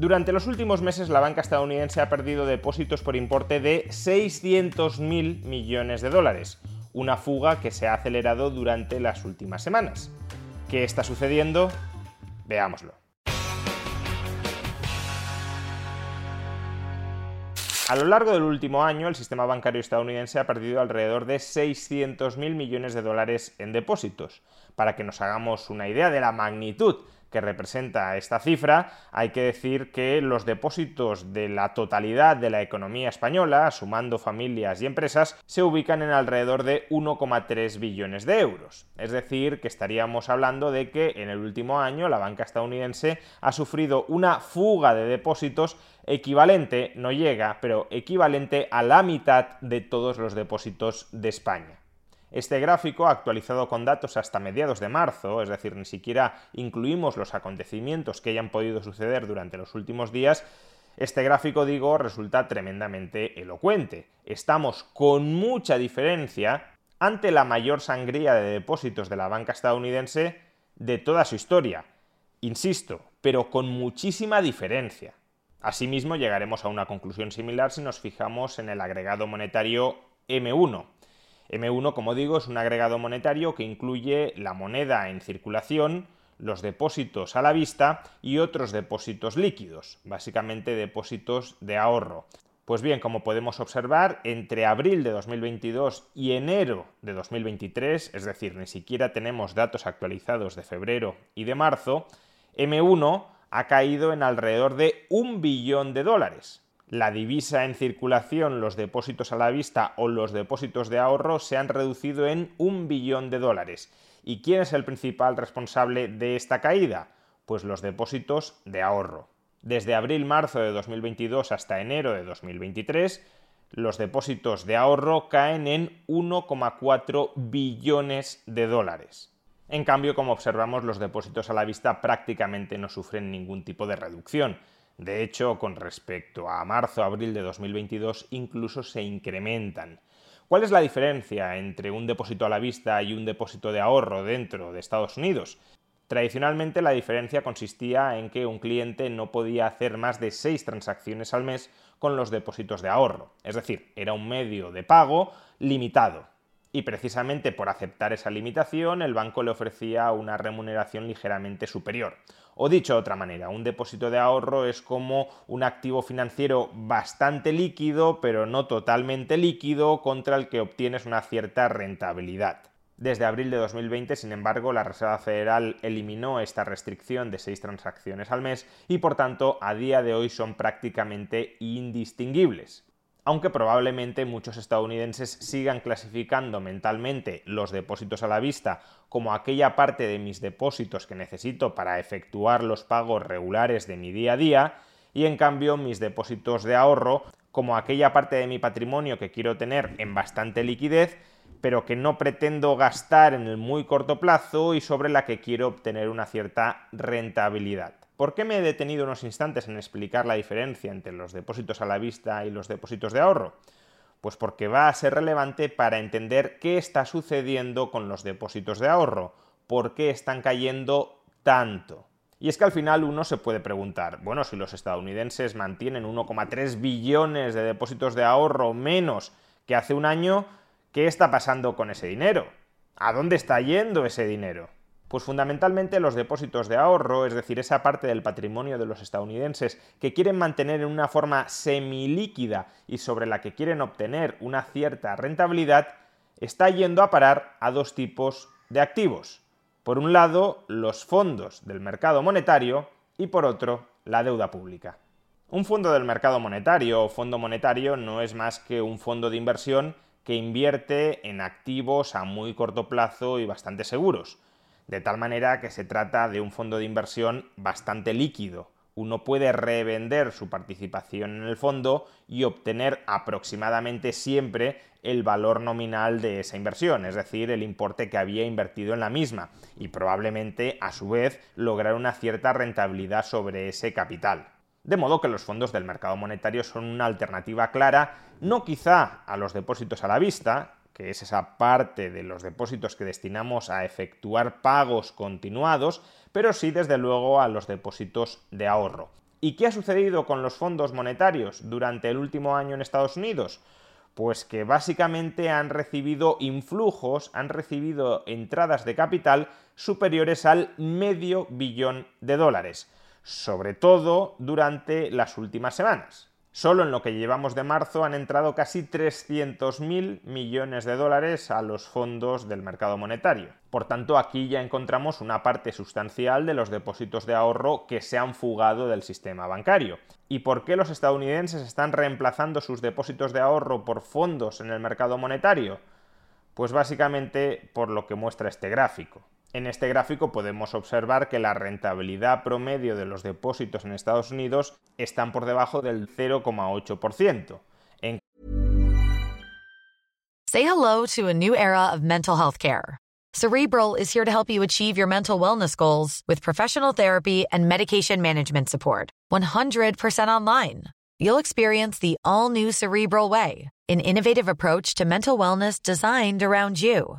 Durante los últimos meses, la banca estadounidense ha perdido depósitos por importe de 600.000 millones de dólares, una fuga que se ha acelerado durante las últimas semanas. ¿Qué está sucediendo? Veámoslo. A lo largo del último año, el sistema bancario estadounidense ha perdido alrededor de 600.000 millones de dólares en depósitos. Para que nos hagamos una idea de la magnitud que representa esta cifra, hay que decir que los depósitos de la totalidad de la economía española, sumando familias y empresas, se ubican en alrededor de 1,3 billones de euros. Es decir, que estaríamos hablando de que en el último año la banca estadounidense ha sufrido una fuga de depósitos equivalente, no llega, pero equivalente a la mitad de todos los depósitos de España. Este gráfico, actualizado con datos hasta mediados de marzo, es decir, ni siquiera incluimos los acontecimientos que hayan podido suceder durante los últimos días, este gráfico, digo, resulta tremendamente elocuente. Estamos con mucha diferencia ante la mayor sangría de depósitos de la banca estadounidense de toda su historia. Insisto, pero con muchísima diferencia. Asimismo, llegaremos a una conclusión similar si nos fijamos en el agregado monetario M1. M1, como digo, es un agregado monetario que incluye la moneda en circulación, los depósitos a la vista y otros depósitos líquidos, básicamente depósitos de ahorro. Pues bien, como podemos observar, entre abril de 2022 y enero de 2023, es decir, ni siquiera tenemos datos actualizados de febrero y de marzo, M1 ha caído en alrededor de un billón de dólares la divisa en circulación, los depósitos a la vista o los depósitos de ahorro se han reducido en un billón de dólares. ¿Y quién es el principal responsable de esta caída? Pues los depósitos de ahorro. Desde abril-marzo de 2022 hasta enero de 2023, los depósitos de ahorro caen en 1,4 billones de dólares. En cambio, como observamos, los depósitos a la vista prácticamente no sufren ningún tipo de reducción. De hecho, con respecto a marzo-abril de 2022, incluso se incrementan. ¿Cuál es la diferencia entre un depósito a la vista y un depósito de ahorro dentro de Estados Unidos? Tradicionalmente la diferencia consistía en que un cliente no podía hacer más de seis transacciones al mes con los depósitos de ahorro, es decir, era un medio de pago limitado. Y precisamente por aceptar esa limitación, el banco le ofrecía una remuneración ligeramente superior. O dicho de otra manera, un depósito de ahorro es como un activo financiero bastante líquido, pero no totalmente líquido, contra el que obtienes una cierta rentabilidad. Desde abril de 2020, sin embargo, la Reserva Federal eliminó esta restricción de seis transacciones al mes y por tanto a día de hoy son prácticamente indistinguibles aunque probablemente muchos estadounidenses sigan clasificando mentalmente los depósitos a la vista como aquella parte de mis depósitos que necesito para efectuar los pagos regulares de mi día a día, y en cambio mis depósitos de ahorro como aquella parte de mi patrimonio que quiero tener en bastante liquidez, pero que no pretendo gastar en el muy corto plazo y sobre la que quiero obtener una cierta rentabilidad. ¿Por qué me he detenido unos instantes en explicar la diferencia entre los depósitos a la vista y los depósitos de ahorro? Pues porque va a ser relevante para entender qué está sucediendo con los depósitos de ahorro, por qué están cayendo tanto. Y es que al final uno se puede preguntar, bueno, si los estadounidenses mantienen 1,3 billones de depósitos de ahorro menos que hace un año, ¿qué está pasando con ese dinero? ¿A dónde está yendo ese dinero? Pues fundamentalmente los depósitos de ahorro, es decir, esa parte del patrimonio de los estadounidenses que quieren mantener en una forma semilíquida y sobre la que quieren obtener una cierta rentabilidad, está yendo a parar a dos tipos de activos. Por un lado, los fondos del mercado monetario y por otro, la deuda pública. Un fondo del mercado monetario o fondo monetario no es más que un fondo de inversión que invierte en activos a muy corto plazo y bastante seguros de tal manera que se trata de un fondo de inversión bastante líquido. Uno puede revender su participación en el fondo y obtener aproximadamente siempre el valor nominal de esa inversión, es decir, el importe que había invertido en la misma, y probablemente, a su vez, lograr una cierta rentabilidad sobre ese capital. De modo que los fondos del mercado monetario son una alternativa clara, no quizá a los depósitos a la vista, que es esa parte de los depósitos que destinamos a efectuar pagos continuados, pero sí desde luego a los depósitos de ahorro. ¿Y qué ha sucedido con los fondos monetarios durante el último año en Estados Unidos? Pues que básicamente han recibido influjos, han recibido entradas de capital superiores al medio billón de dólares, sobre todo durante las últimas semanas. Solo en lo que llevamos de marzo han entrado casi 300.000 millones de dólares a los fondos del mercado monetario. Por tanto, aquí ya encontramos una parte sustancial de los depósitos de ahorro que se han fugado del sistema bancario. ¿Y por qué los estadounidenses están reemplazando sus depósitos de ahorro por fondos en el mercado monetario? Pues básicamente por lo que muestra este gráfico. En este gráfico podemos observar que la rentabilidad promedio de los depósitos en Estados Unidos están por debajo del 0,8%. En... Say hello to a new era of mental health care. Cerebral is here to help you achieve your mental wellness goals with professional therapy and medication management support. 100% online. You'll experience the all new Cerebral Way, an innovative approach to mental wellness designed around you.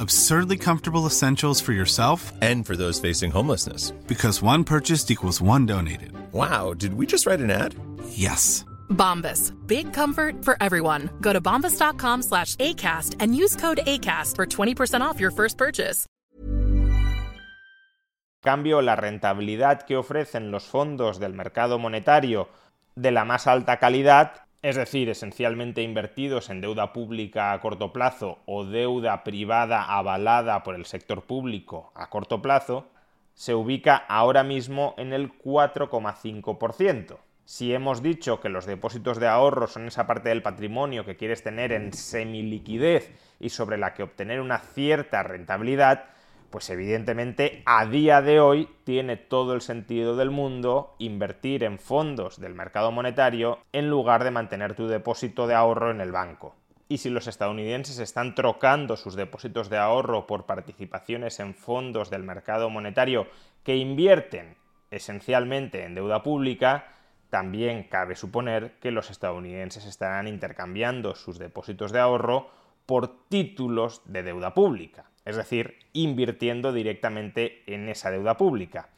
Absurdly comfortable essentials for yourself and for those facing homelessness. Because one purchased equals one donated. Wow, did we just write an ad? Yes. Bombas. Big comfort for everyone. Go to bombas.com slash ACAST and use code ACAST for 20% off your first purchase. cambio, la rentabilidad que ofrecen los fondos del mercado monetario de la más alta calidad es decir, esencialmente invertidos en deuda pública a corto plazo o deuda privada avalada por el sector público a corto plazo, se ubica ahora mismo en el 4,5%. Si hemos dicho que los depósitos de ahorro son esa parte del patrimonio que quieres tener en semiliquidez y sobre la que obtener una cierta rentabilidad, pues evidentemente a día de hoy tiene todo el sentido del mundo invertir en fondos del mercado monetario en lugar de mantener tu depósito de ahorro en el banco. Y si los estadounidenses están trocando sus depósitos de ahorro por participaciones en fondos del mercado monetario que invierten esencialmente en deuda pública, también cabe suponer que los estadounidenses estarán intercambiando sus depósitos de ahorro por títulos de deuda pública es decir, invirtiendo directamente en esa deuda pública.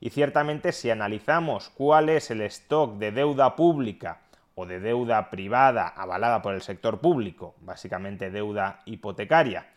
Y ciertamente si analizamos cuál es el stock de deuda pública o de deuda privada avalada por el sector público, básicamente deuda hipotecaria,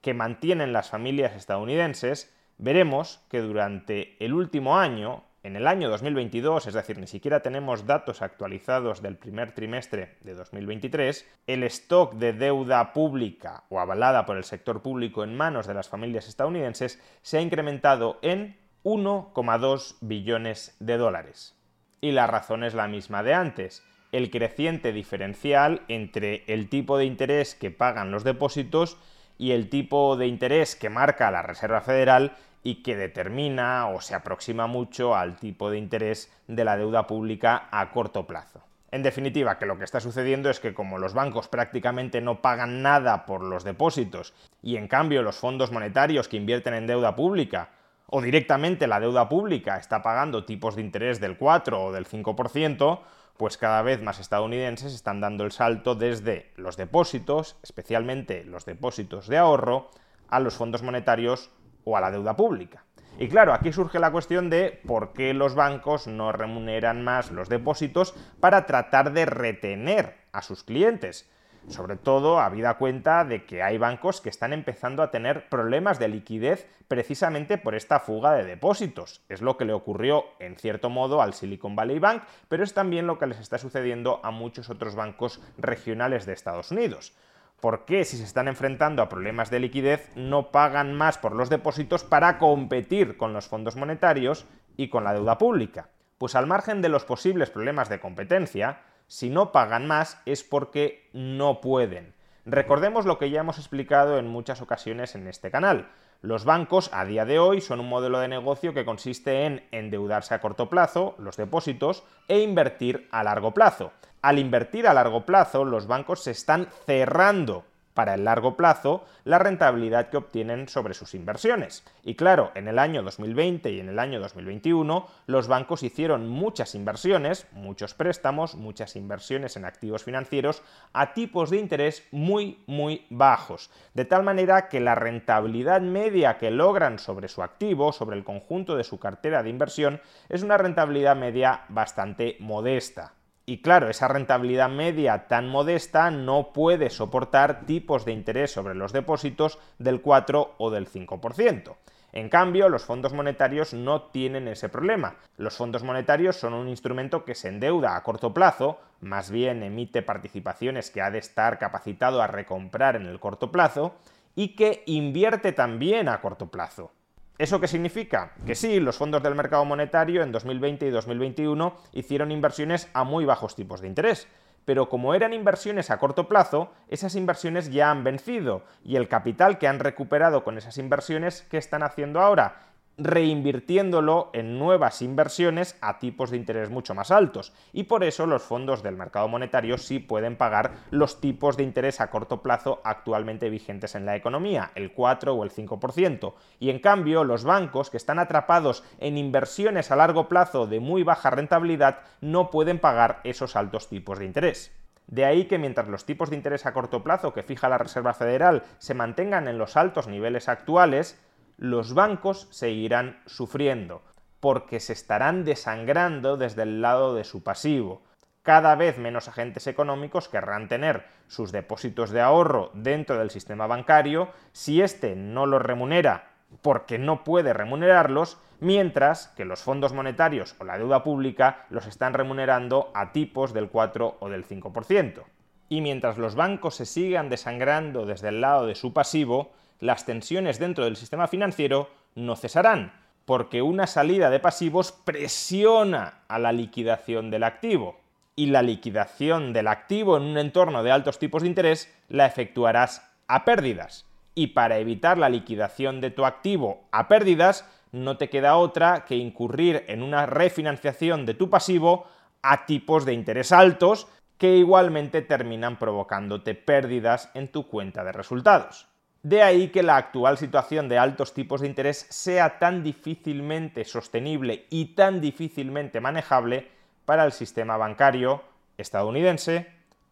que mantienen las familias estadounidenses, veremos que durante el último año en el año 2022, es decir, ni siquiera tenemos datos actualizados del primer trimestre de 2023, el stock de deuda pública o avalada por el sector público en manos de las familias estadounidenses se ha incrementado en 1,2 billones de dólares. Y la razón es la misma de antes. el creciente diferencial entre el tipo de interés que pagan los depósitos y el tipo de interés que marca la Reserva Federal y que determina o se aproxima mucho al tipo de interés de la deuda pública a corto plazo. En definitiva, que lo que está sucediendo es que como los bancos prácticamente no pagan nada por los depósitos y en cambio los fondos monetarios que invierten en deuda pública o directamente la deuda pública está pagando tipos de interés del 4 o del 5%, pues cada vez más estadounidenses están dando el salto desde los depósitos, especialmente los depósitos de ahorro, a los fondos monetarios o a la deuda pública. Y claro, aquí surge la cuestión de por qué los bancos no remuneran más los depósitos para tratar de retener a sus clientes. Sobre todo habida cuenta de que hay bancos que están empezando a tener problemas de liquidez precisamente por esta fuga de depósitos. Es lo que le ocurrió en cierto modo al Silicon Valley Bank, pero es también lo que les está sucediendo a muchos otros bancos regionales de Estados Unidos. ¿Por qué si se están enfrentando a problemas de liquidez no pagan más por los depósitos para competir con los fondos monetarios y con la deuda pública? Pues al margen de los posibles problemas de competencia, si no pagan más es porque no pueden. Recordemos lo que ya hemos explicado en muchas ocasiones en este canal. Los bancos a día de hoy son un modelo de negocio que consiste en endeudarse a corto plazo, los depósitos, e invertir a largo plazo. Al invertir a largo plazo, los bancos se están cerrando para el largo plazo la rentabilidad que obtienen sobre sus inversiones. Y claro, en el año 2020 y en el año 2021 los bancos hicieron muchas inversiones, muchos préstamos, muchas inversiones en activos financieros a tipos de interés muy, muy bajos. De tal manera que la rentabilidad media que logran sobre su activo, sobre el conjunto de su cartera de inversión, es una rentabilidad media bastante modesta. Y claro, esa rentabilidad media tan modesta no puede soportar tipos de interés sobre los depósitos del 4 o del 5%. En cambio, los fondos monetarios no tienen ese problema. Los fondos monetarios son un instrumento que se endeuda a corto plazo, más bien emite participaciones que ha de estar capacitado a recomprar en el corto plazo, y que invierte también a corto plazo. ¿Eso qué significa? Que sí, los fondos del mercado monetario en 2020 y 2021 hicieron inversiones a muy bajos tipos de interés, pero como eran inversiones a corto plazo, esas inversiones ya han vencido y el capital que han recuperado con esas inversiones, ¿qué están haciendo ahora? Reinvirtiéndolo en nuevas inversiones a tipos de interés mucho más altos. Y por eso los fondos del mercado monetario sí pueden pagar los tipos de interés a corto plazo actualmente vigentes en la economía, el 4 o el 5%. Y en cambio, los bancos que están atrapados en inversiones a largo plazo de muy baja rentabilidad no pueden pagar esos altos tipos de interés. De ahí que mientras los tipos de interés a corto plazo que fija la Reserva Federal se mantengan en los altos niveles actuales, los bancos seguirán sufriendo, porque se estarán desangrando desde el lado de su pasivo. Cada vez menos agentes económicos querrán tener sus depósitos de ahorro dentro del sistema bancario si éste no los remunera porque no puede remunerarlos, mientras que los fondos monetarios o la deuda pública los están remunerando a tipos del 4 o del 5%. Y mientras los bancos se sigan desangrando desde el lado de su pasivo, las tensiones dentro del sistema financiero no cesarán, porque una salida de pasivos presiona a la liquidación del activo. Y la liquidación del activo en un entorno de altos tipos de interés la efectuarás a pérdidas. Y para evitar la liquidación de tu activo a pérdidas, no te queda otra que incurrir en una refinanciación de tu pasivo a tipos de interés altos que igualmente terminan provocándote pérdidas en tu cuenta de resultados. De ahí que la actual situación de altos tipos de interés sea tan difícilmente sostenible y tan difícilmente manejable para el sistema bancario estadounidense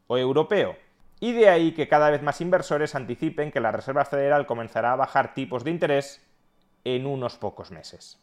o europeo. Y de ahí que cada vez más inversores anticipen que la Reserva Federal comenzará a bajar tipos de interés en unos pocos meses.